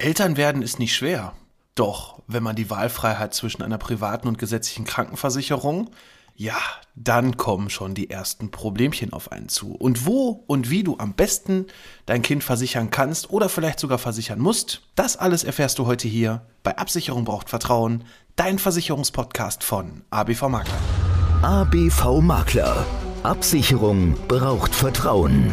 Eltern werden ist nicht schwer. Doch, wenn man die Wahlfreiheit zwischen einer privaten und gesetzlichen Krankenversicherung, ja, dann kommen schon die ersten Problemchen auf einen zu. Und wo und wie du am besten dein Kind versichern kannst oder vielleicht sogar versichern musst, das alles erfährst du heute hier bei Absicherung braucht Vertrauen, dein Versicherungspodcast von ABV Makler. ABV Makler. Absicherung braucht Vertrauen.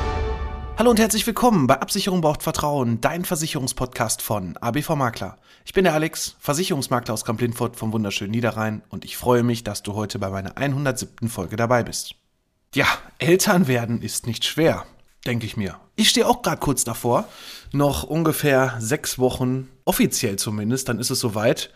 Hallo und herzlich willkommen bei Absicherung braucht Vertrauen, dein Versicherungspodcast von ABV Makler. Ich bin der Alex, Versicherungsmakler aus Kamp-Lindfort vom wunderschönen Niederrhein und ich freue mich, dass du heute bei meiner 107. Folge dabei bist. Ja, Eltern werden ist nicht schwer, denke ich mir. Ich stehe auch gerade kurz davor, noch ungefähr sechs Wochen, offiziell zumindest, dann ist es soweit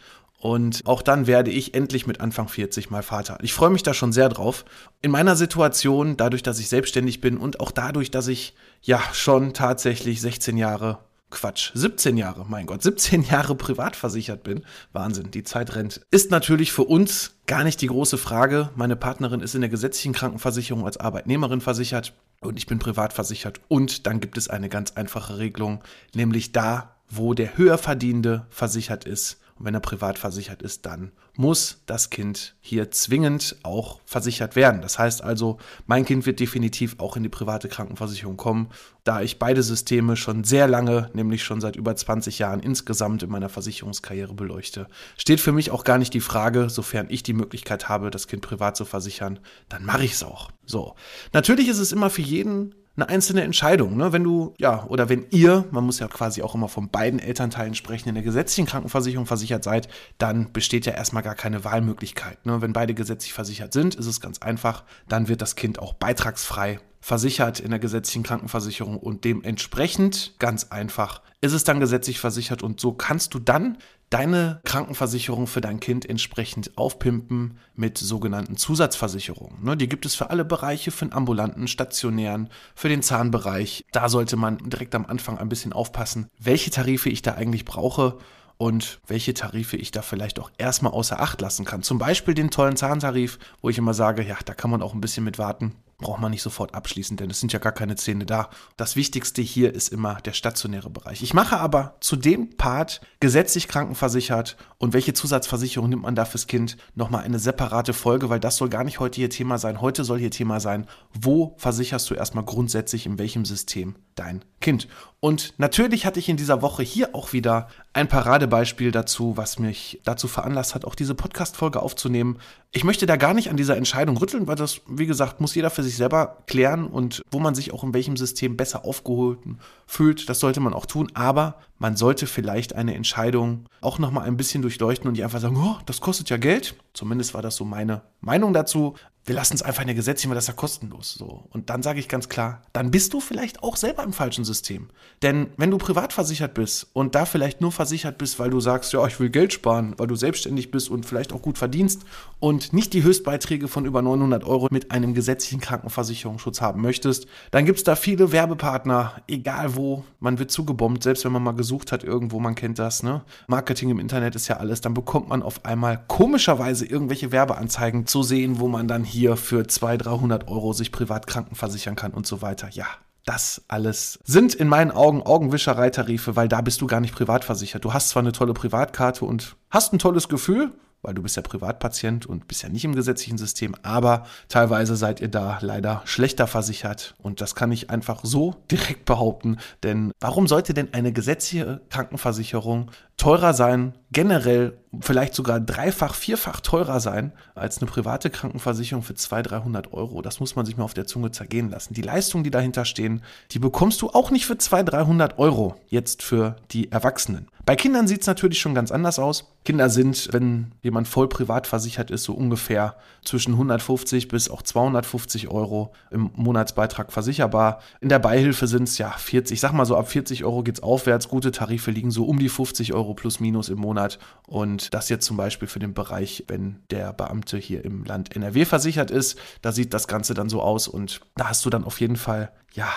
und auch dann werde ich endlich mit Anfang 40 mal Vater. Ich freue mich da schon sehr drauf. In meiner Situation, dadurch, dass ich selbstständig bin und auch dadurch, dass ich ja schon tatsächlich 16 Jahre, Quatsch, 17 Jahre, mein Gott, 17 Jahre privat versichert bin. Wahnsinn, die Zeit rennt. Ist natürlich für uns gar nicht die große Frage. Meine Partnerin ist in der gesetzlichen Krankenversicherung als Arbeitnehmerin versichert und ich bin privat versichert. Und dann gibt es eine ganz einfache Regelung, nämlich da, wo der Höherverdienende versichert ist, und wenn er privat versichert ist, dann muss das Kind hier zwingend auch versichert werden. Das heißt also, mein Kind wird definitiv auch in die private Krankenversicherung kommen, da ich beide Systeme schon sehr lange, nämlich schon seit über 20 Jahren insgesamt in meiner Versicherungskarriere beleuchte. Steht für mich auch gar nicht die Frage, sofern ich die Möglichkeit habe, das Kind privat zu versichern, dann mache ich es auch. So. Natürlich ist es immer für jeden eine einzelne Entscheidung. Ne? Wenn du, ja, oder wenn ihr, man muss ja quasi auch immer von beiden Elternteilen sprechen, in der gesetzlichen Krankenversicherung versichert seid, dann besteht ja erstmal gar keine Wahlmöglichkeit. Ne? Wenn beide gesetzlich versichert sind, ist es ganz einfach, dann wird das Kind auch beitragsfrei versichert in der gesetzlichen Krankenversicherung und dementsprechend ganz einfach ist es dann gesetzlich versichert und so kannst du dann deine Krankenversicherung für dein Kind entsprechend aufpimpen mit sogenannten Zusatzversicherungen. Ne, die gibt es für alle Bereiche, für den ambulanten, stationären, für den Zahnbereich. Da sollte man direkt am Anfang ein bisschen aufpassen, welche Tarife ich da eigentlich brauche und welche Tarife ich da vielleicht auch erstmal außer Acht lassen kann. Zum Beispiel den tollen Zahntarif, wo ich immer sage, ja, da kann man auch ein bisschen mit warten braucht man nicht sofort abschließen, denn es sind ja gar keine Zähne da. Das Wichtigste hier ist immer der stationäre Bereich. Ich mache aber zu dem Part gesetzlich krankenversichert und welche Zusatzversicherung nimmt man da fürs Kind nochmal eine separate Folge, weil das soll gar nicht heute hier Thema sein. Heute soll hier Thema sein, wo versicherst du erstmal grundsätzlich in welchem System dein Kind. Und natürlich hatte ich in dieser Woche hier auch wieder ein Paradebeispiel dazu, was mich dazu veranlasst hat, auch diese Podcast-Folge aufzunehmen. Ich möchte da gar nicht an dieser Entscheidung rütteln, weil das, wie gesagt, muss jeder für sich selber klären und wo man sich auch in welchem System besser aufgeholt fühlt, das sollte man auch tun. Aber man sollte vielleicht eine Entscheidung auch nochmal ein bisschen durchleuchten und nicht einfach sagen, oh, das kostet ja Geld. Zumindest war das so meine Meinung dazu wir lassen es einfach in der Gesetzgebung, weil das ist ja kostenlos. So. Und dann sage ich ganz klar, dann bist du vielleicht auch selber im falschen System. Denn wenn du privat versichert bist und da vielleicht nur versichert bist, weil du sagst, ja, ich will Geld sparen, weil du selbstständig bist und vielleicht auch gut verdienst und nicht die Höchstbeiträge von über 900 Euro mit einem gesetzlichen Krankenversicherungsschutz haben möchtest, dann gibt es da viele Werbepartner, egal wo, man wird zugebombt, selbst wenn man mal gesucht hat irgendwo, man kennt das, ne? Marketing im Internet ist ja alles, dann bekommt man auf einmal komischerweise irgendwelche Werbeanzeigen zu sehen, wo man dann hier hier für 200, 300 Euro sich privat krankenversichern kann und so weiter. Ja, das alles sind in meinen Augen Augenwischerei-Tarife, weil da bist du gar nicht privat versichert. Du hast zwar eine tolle Privatkarte und hast ein tolles Gefühl, weil du bist ja Privatpatient und bist ja nicht im gesetzlichen System, aber teilweise seid ihr da leider schlechter versichert und das kann ich einfach so direkt behaupten, denn warum sollte denn eine gesetzliche Krankenversicherung teurer sein, generell vielleicht sogar dreifach, vierfach teurer sein als eine private Krankenversicherung für 200, 300 Euro. Das muss man sich mal auf der Zunge zergehen lassen. Die Leistungen, die dahinter stehen, die bekommst du auch nicht für 200, 300 Euro jetzt für die Erwachsenen. Bei Kindern sieht es natürlich schon ganz anders aus. Kinder sind, wenn jemand voll privat versichert ist, so ungefähr zwischen 150 bis auch 250 Euro im Monatsbeitrag versicherbar. In der Beihilfe sind es ja 40, ich sag mal so ab 40 Euro geht es aufwärts. Gute Tarife liegen so um die 50 Euro plus minus im Monat. Und das jetzt zum Beispiel für den Bereich, wenn der Beamte hier im Land NRW versichert ist, da sieht das Ganze dann so aus und da hast du dann auf jeden Fall, ja,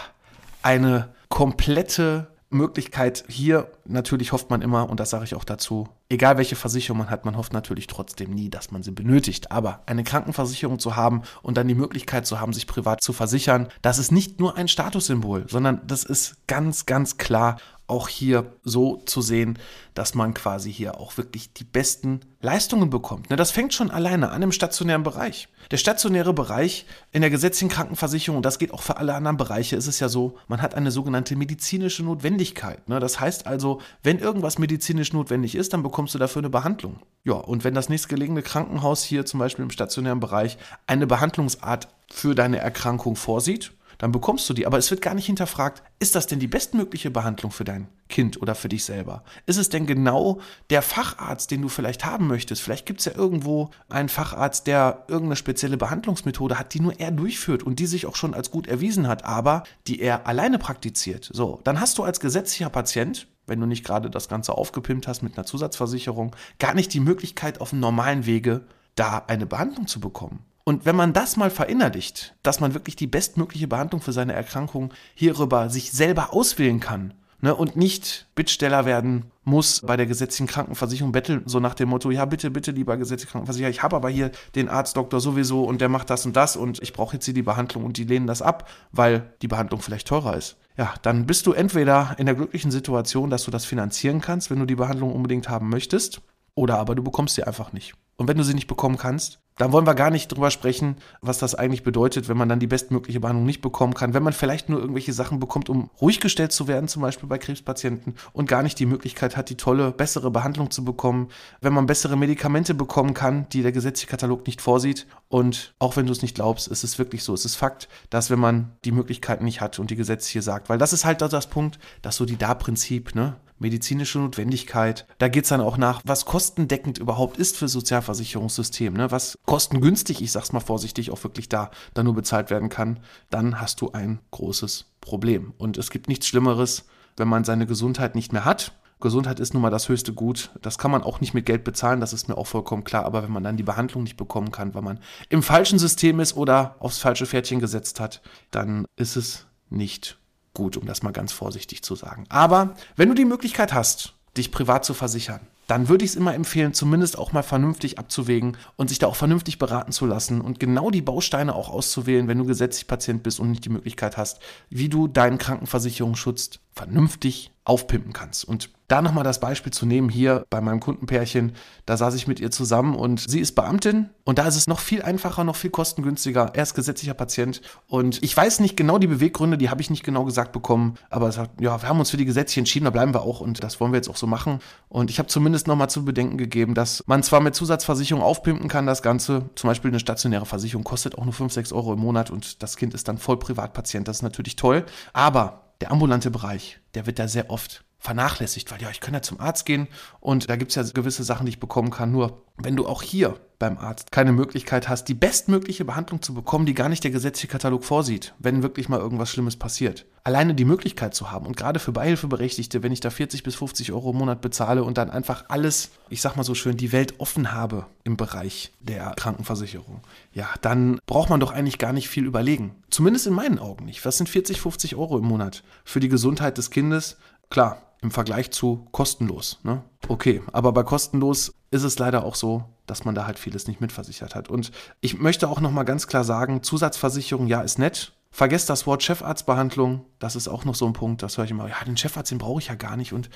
eine komplette Möglichkeit hier, natürlich hofft man immer, und das sage ich auch dazu, egal welche Versicherung man hat, man hofft natürlich trotzdem nie, dass man sie benötigt. Aber eine Krankenversicherung zu haben und dann die Möglichkeit zu haben, sich privat zu versichern, das ist nicht nur ein Statussymbol, sondern das ist ganz, ganz klar auch hier so zu sehen, dass man quasi hier auch wirklich die besten Leistungen bekommt. Ne, das fängt schon alleine an im stationären Bereich. Der stationäre Bereich in der gesetzlichen Krankenversicherung, das geht auch für alle anderen Bereiche, ist es ja so, man hat eine sogenannte medizinische Notwendigkeit. Ne, das heißt also, wenn irgendwas medizinisch notwendig ist, dann bekommst du dafür eine Behandlung. Ja, und wenn das nächstgelegene Krankenhaus hier zum Beispiel im stationären Bereich eine Behandlungsart für deine Erkrankung vorsieht, dann bekommst du die. Aber es wird gar nicht hinterfragt, ist das denn die bestmögliche Behandlung für dein Kind oder für dich selber? Ist es denn genau der Facharzt, den du vielleicht haben möchtest? Vielleicht gibt es ja irgendwo einen Facharzt, der irgendeine spezielle Behandlungsmethode hat, die nur er durchführt und die sich auch schon als gut erwiesen hat, aber die er alleine praktiziert. So, dann hast du als gesetzlicher Patient wenn du nicht gerade das Ganze aufgepimpt hast mit einer Zusatzversicherung, gar nicht die Möglichkeit auf einem normalen Wege da eine Behandlung zu bekommen. Und wenn man das mal verinnerlicht, dass man wirklich die bestmögliche Behandlung für seine Erkrankung hierüber sich selber auswählen kann ne, und nicht Bittsteller werden muss bei der gesetzlichen Krankenversicherung betteln, so nach dem Motto, ja bitte, bitte, lieber gesetzliche Krankenversicherer, ich habe aber hier den Arztdoktor sowieso und der macht das und das und ich brauche jetzt hier die Behandlung und die lehnen das ab, weil die Behandlung vielleicht teurer ist. Ja, dann bist du entweder in der glücklichen Situation, dass du das finanzieren kannst, wenn du die Behandlung unbedingt haben möchtest, oder aber du bekommst sie einfach nicht. Und wenn du sie nicht bekommen kannst, dann wollen wir gar nicht drüber sprechen, was das eigentlich bedeutet, wenn man dann die bestmögliche Behandlung nicht bekommen kann. Wenn man vielleicht nur irgendwelche Sachen bekommt, um ruhig gestellt zu werden, zum Beispiel bei Krebspatienten, und gar nicht die Möglichkeit hat, die tolle, bessere Behandlung zu bekommen. Wenn man bessere Medikamente bekommen kann, die der gesetzliche Katalog nicht vorsieht. Und auch wenn du es nicht glaubst, ist es wirklich so. Es ist Fakt, dass wenn man die Möglichkeiten nicht hat und die Gesetze hier sagt, weil das ist halt das Punkt, das so die Da-Prinzip, ne? Medizinische Notwendigkeit. Da geht es dann auch nach, was kostendeckend überhaupt ist für Sozialversicherungssystem, ne? was kostengünstig, ich sag's mal vorsichtig, auch wirklich da dann nur bezahlt werden kann, dann hast du ein großes Problem. Und es gibt nichts Schlimmeres, wenn man seine Gesundheit nicht mehr hat. Gesundheit ist nun mal das höchste Gut. Das kann man auch nicht mit Geld bezahlen, das ist mir auch vollkommen klar. Aber wenn man dann die Behandlung nicht bekommen kann, weil man im falschen System ist oder aufs falsche Pferdchen gesetzt hat, dann ist es nicht gut, um das mal ganz vorsichtig zu sagen. Aber wenn du die Möglichkeit hast, dich privat zu versichern, dann würde ich es immer empfehlen, zumindest auch mal vernünftig abzuwägen und sich da auch vernünftig beraten zu lassen und genau die Bausteine auch auszuwählen, wenn du gesetzlich Patient bist und nicht die Möglichkeit hast, wie du deinen Krankenversicherungsschutz vernünftig aufpimpen kannst. Und da nochmal das Beispiel zu nehmen, hier bei meinem Kundenpärchen, da saß ich mit ihr zusammen und sie ist Beamtin und da ist es noch viel einfacher, noch viel kostengünstiger. Er ist gesetzlicher Patient und ich weiß nicht genau die Beweggründe, die habe ich nicht genau gesagt bekommen, aber sagt, ja, wir haben uns für die gesetzliche entschieden, da bleiben wir auch und das wollen wir jetzt auch so machen. Und ich habe zumindest nochmal zu bedenken gegeben, dass man zwar mit Zusatzversicherung aufpimpen kann, das Ganze, zum Beispiel eine stationäre Versicherung kostet auch nur 5, 6 Euro im Monat und das Kind ist dann voll Privatpatient, das ist natürlich toll, aber der ambulante Bereich, der wird da sehr oft vernachlässigt, weil ja, ich kann ja zum Arzt gehen und da gibt es ja gewisse Sachen, die ich bekommen kann. Nur wenn du auch hier beim Arzt keine Möglichkeit hast, die bestmögliche Behandlung zu bekommen, die gar nicht der gesetzliche Katalog vorsieht, wenn wirklich mal irgendwas Schlimmes passiert. Alleine die Möglichkeit zu haben und gerade für Beihilfeberechtigte, wenn ich da 40 bis 50 Euro im Monat bezahle und dann einfach alles, ich sag mal so schön, die Welt offen habe im Bereich der Krankenversicherung, ja, dann braucht man doch eigentlich gar nicht viel überlegen. Zumindest in meinen Augen nicht. Was sind 40, 50 Euro im Monat für die Gesundheit des Kindes? Klar, im Vergleich zu kostenlos. Ne? Okay, aber bei kostenlos ist es leider auch so, dass man da halt vieles nicht mitversichert hat. Und ich möchte auch nochmal ganz klar sagen, Zusatzversicherung, ja, ist nett, Vergesst das Wort Chefarztbehandlung. Das ist auch noch so ein Punkt. Das höre ich immer. Ja, den Chefarzt, den brauche ich ja gar nicht. Und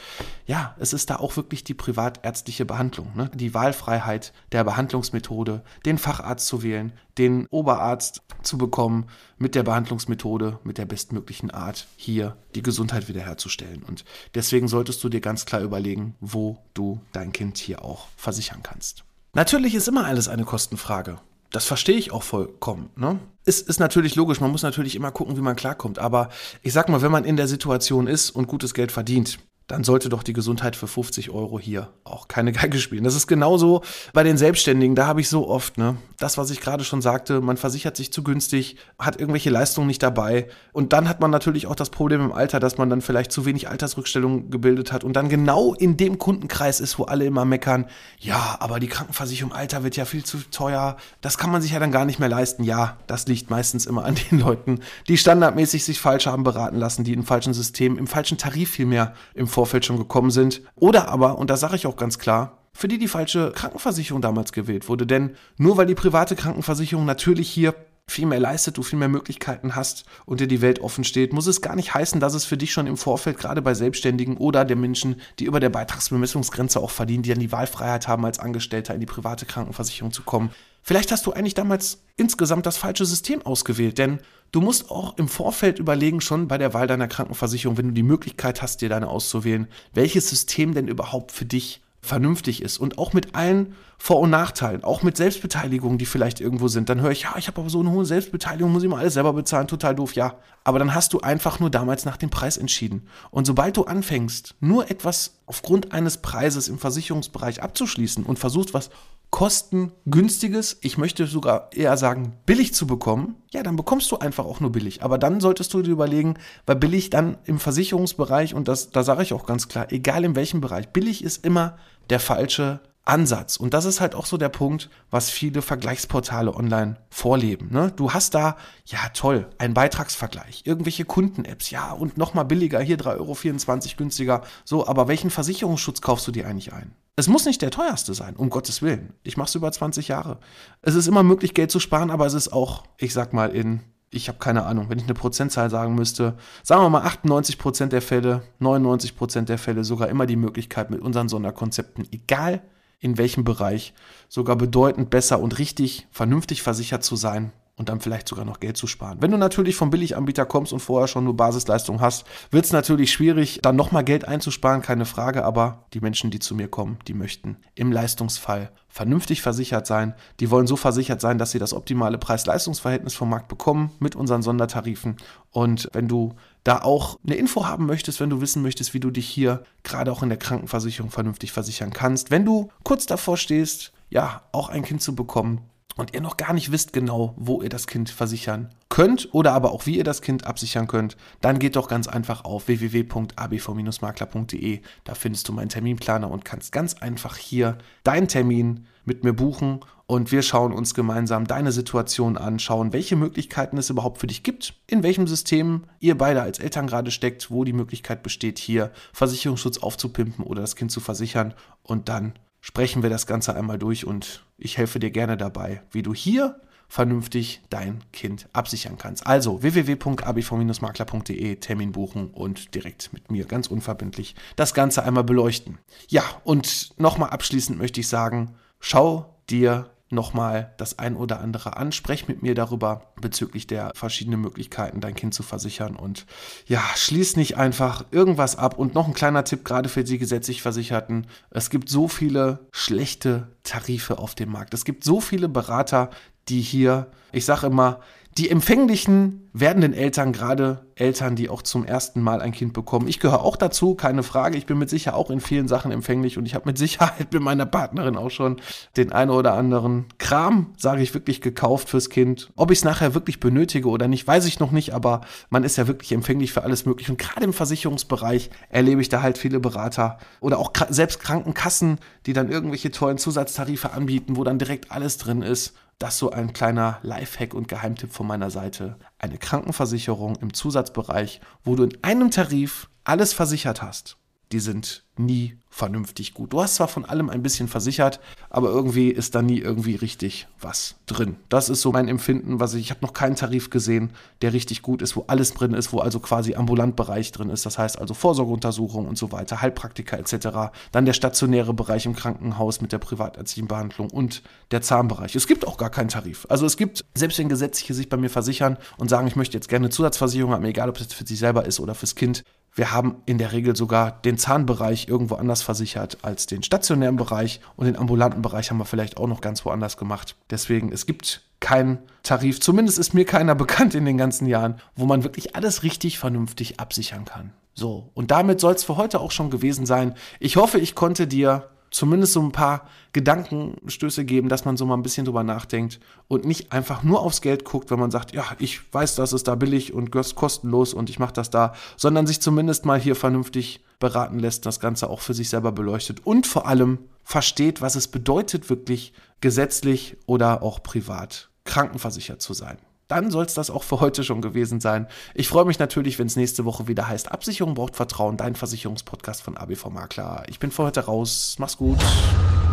ja, es ist da auch wirklich die privatärztliche Behandlung. Ne? Die Wahlfreiheit der Behandlungsmethode, den Facharzt zu wählen, den Oberarzt zu bekommen mit der Behandlungsmethode, mit der bestmöglichen Art, hier die Gesundheit wiederherzustellen. Und deswegen solltest du dir ganz klar überlegen, wo du dein Kind hier auch versichern kannst. Natürlich ist immer alles eine Kostenfrage. Das verstehe ich auch vollkommen. Ne? Ist, ist natürlich logisch, man muss natürlich immer gucken, wie man klarkommt. Aber ich sag mal, wenn man in der Situation ist und gutes Geld verdient, dann sollte doch die Gesundheit für 50 Euro hier auch keine Geige spielen. Das ist genauso bei den Selbstständigen. Da habe ich so oft, ne, das, was ich gerade schon sagte, man versichert sich zu günstig, hat irgendwelche Leistungen nicht dabei. Und dann hat man natürlich auch das Problem im Alter, dass man dann vielleicht zu wenig Altersrückstellung gebildet hat und dann genau in dem Kundenkreis ist, wo alle immer meckern, ja, aber die Krankenversicherung Alter wird ja viel zu teuer. Das kann man sich ja dann gar nicht mehr leisten. Ja, das liegt meistens immer an den Leuten, die standardmäßig sich falsch haben beraten lassen, die im falschen System, im falschen Tarif vielmehr im Vorfeld schon gekommen sind. Oder aber, und da sage ich auch ganz klar, für die die falsche Krankenversicherung damals gewählt wurde. Denn nur weil die private Krankenversicherung natürlich hier viel mehr leistet, du viel mehr Möglichkeiten hast und dir die Welt offen steht, muss es gar nicht heißen, dass es für dich schon im Vorfeld, gerade bei Selbstständigen oder der Menschen, die über der Beitragsbemessungsgrenze auch verdienen, die dann die Wahlfreiheit haben, als Angestellter in die private Krankenversicherung zu kommen. Vielleicht hast du eigentlich damals insgesamt das falsche System ausgewählt, denn du musst auch im Vorfeld überlegen, schon bei der Wahl deiner Krankenversicherung, wenn du die Möglichkeit hast, dir deine auszuwählen, welches System denn überhaupt für dich vernünftig ist und auch mit allen Vor- und Nachteilen, auch mit Selbstbeteiligungen, die vielleicht irgendwo sind, dann höre ich, ja, ich habe aber so eine hohe Selbstbeteiligung, muss ich mal alles selber bezahlen, total doof, ja. Aber dann hast du einfach nur damals nach dem Preis entschieden. Und sobald du anfängst, nur etwas aufgrund eines Preises im Versicherungsbereich abzuschließen und versuchst, was kostengünstiges, ich möchte sogar eher sagen billig zu bekommen, ja, dann bekommst du einfach auch nur billig. Aber dann solltest du dir überlegen, weil billig dann im Versicherungsbereich, und das, da sage ich auch ganz klar, egal in welchem Bereich, billig ist immer der falsche Ansatz. Und das ist halt auch so der Punkt, was viele Vergleichsportale online vorleben. Ne? Du hast da, ja toll, einen Beitragsvergleich, irgendwelche Kunden-Apps, ja, und nochmal billiger, hier 3,24 Euro günstiger. So, aber welchen Versicherungsschutz kaufst du dir eigentlich ein? Es muss nicht der teuerste sein, um Gottes Willen. Ich mache es über 20 Jahre. Es ist immer möglich, Geld zu sparen, aber es ist auch, ich sag mal, in, ich habe keine Ahnung, wenn ich eine Prozentzahl sagen müsste, sagen wir mal 98 Prozent der Fälle, 99 Prozent der Fälle sogar immer die Möglichkeit mit unseren Sonderkonzepten, egal in welchem Bereich, sogar bedeutend besser und richtig vernünftig versichert zu sein und dann vielleicht sogar noch Geld zu sparen. Wenn du natürlich vom Billiganbieter kommst und vorher schon nur Basisleistung hast, wird es natürlich schwierig, dann nochmal Geld einzusparen, keine Frage, aber die Menschen, die zu mir kommen, die möchten im Leistungsfall vernünftig versichert sein. Die wollen so versichert sein, dass sie das optimale Preis-Leistungs-Verhältnis vom Markt bekommen mit unseren Sondertarifen. Und wenn du da auch eine Info haben möchtest, wenn du wissen möchtest, wie du dich hier gerade auch in der Krankenversicherung vernünftig versichern kannst, wenn du kurz davor stehst, ja, auch ein Kind zu bekommen, und ihr noch gar nicht wisst genau, wo ihr das Kind versichern könnt oder aber auch wie ihr das Kind absichern könnt, dann geht doch ganz einfach auf www.abv-makler.de. Da findest du meinen Terminplaner und kannst ganz einfach hier deinen Termin mit mir buchen und wir schauen uns gemeinsam deine Situation an, schauen, welche Möglichkeiten es überhaupt für dich gibt, in welchem System ihr beide als Eltern gerade steckt, wo die Möglichkeit besteht, hier Versicherungsschutz aufzupimpen oder das Kind zu versichern und dann sprechen wir das Ganze einmal durch und ich helfe dir gerne dabei, wie du hier vernünftig dein Kind absichern kannst. Also www.abv-makler.de Termin buchen und direkt mit mir ganz unverbindlich das Ganze einmal beleuchten. Ja, und nochmal abschließend möchte ich sagen, schau dir nochmal das ein oder andere an. Sprech mit mir darüber bezüglich der verschiedenen Möglichkeiten, dein Kind zu versichern. Und ja, schließ nicht einfach irgendwas ab. Und noch ein kleiner Tipp, gerade für die gesetzlich Versicherten. Es gibt so viele schlechte Tarife auf dem Markt. Es gibt so viele Berater, die hier, ich sage immer, die empfänglichen werdenden Eltern, gerade Eltern, die auch zum ersten Mal ein Kind bekommen. Ich gehöre auch dazu, keine Frage. Ich bin mit Sicherheit auch in vielen Sachen empfänglich und ich habe mit Sicherheit mit meiner Partnerin auch schon den einen oder anderen Kram, sage ich wirklich, gekauft fürs Kind. Ob ich es nachher wirklich benötige oder nicht, weiß ich noch nicht, aber man ist ja wirklich empfänglich für alles Mögliche. Und gerade im Versicherungsbereich erlebe ich da halt viele Berater oder auch selbst Krankenkassen, die dann irgendwelche tollen Zusatztarife anbieten, wo dann direkt alles drin ist. Das so ein kleiner Lifehack und Geheimtipp von meiner Seite. Eine Krankenversicherung im Zusatzbereich, wo du in einem Tarif alles versichert hast. Die sind nie vernünftig gut. Du hast zwar von allem ein bisschen versichert, aber irgendwie ist da nie irgendwie richtig was drin. Das ist so mein Empfinden, was ich, ich habe noch keinen Tarif gesehen, der richtig gut ist, wo alles drin ist, wo also quasi Ambulantbereich drin ist, das heißt also Vorsorgeuntersuchung und so weiter, Heilpraktiker etc. Dann der stationäre Bereich im Krankenhaus mit der privatärztlichen Behandlung und der Zahnbereich. Es gibt auch gar keinen Tarif. Also es gibt, selbst wenn Gesetzliche sich bei mir versichern und sagen, ich möchte jetzt gerne eine Zusatzversicherung haben, egal ob das für sich selber ist oder fürs Kind, wir haben in der Regel sogar den Zahnbereich irgendwo anders versichert als den stationären Bereich und den ambulanten Bereich haben wir vielleicht auch noch ganz woanders gemacht. Deswegen, es gibt keinen Tarif, zumindest ist mir keiner bekannt in den ganzen Jahren, wo man wirklich alles richtig vernünftig absichern kann. So, und damit soll es für heute auch schon gewesen sein. Ich hoffe, ich konnte dir zumindest so ein paar Gedankenstöße geben, dass man so mal ein bisschen drüber nachdenkt und nicht einfach nur aufs Geld guckt, wenn man sagt, ja, ich weiß, das ist da billig und kostenlos und ich mache das da, sondern sich zumindest mal hier vernünftig beraten lässt, das Ganze auch für sich selber beleuchtet und vor allem versteht, was es bedeutet, wirklich gesetzlich oder auch privat krankenversichert zu sein dann soll es das auch für heute schon gewesen sein. Ich freue mich natürlich, wenn es nächste Woche wieder heißt, Absicherung braucht Vertrauen, dein Versicherungspodcast von ABV Makler. Ich bin für heute raus. Mach's gut.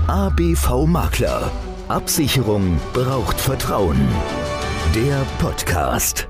ABV Makler. Absicherung braucht Vertrauen. Der Podcast.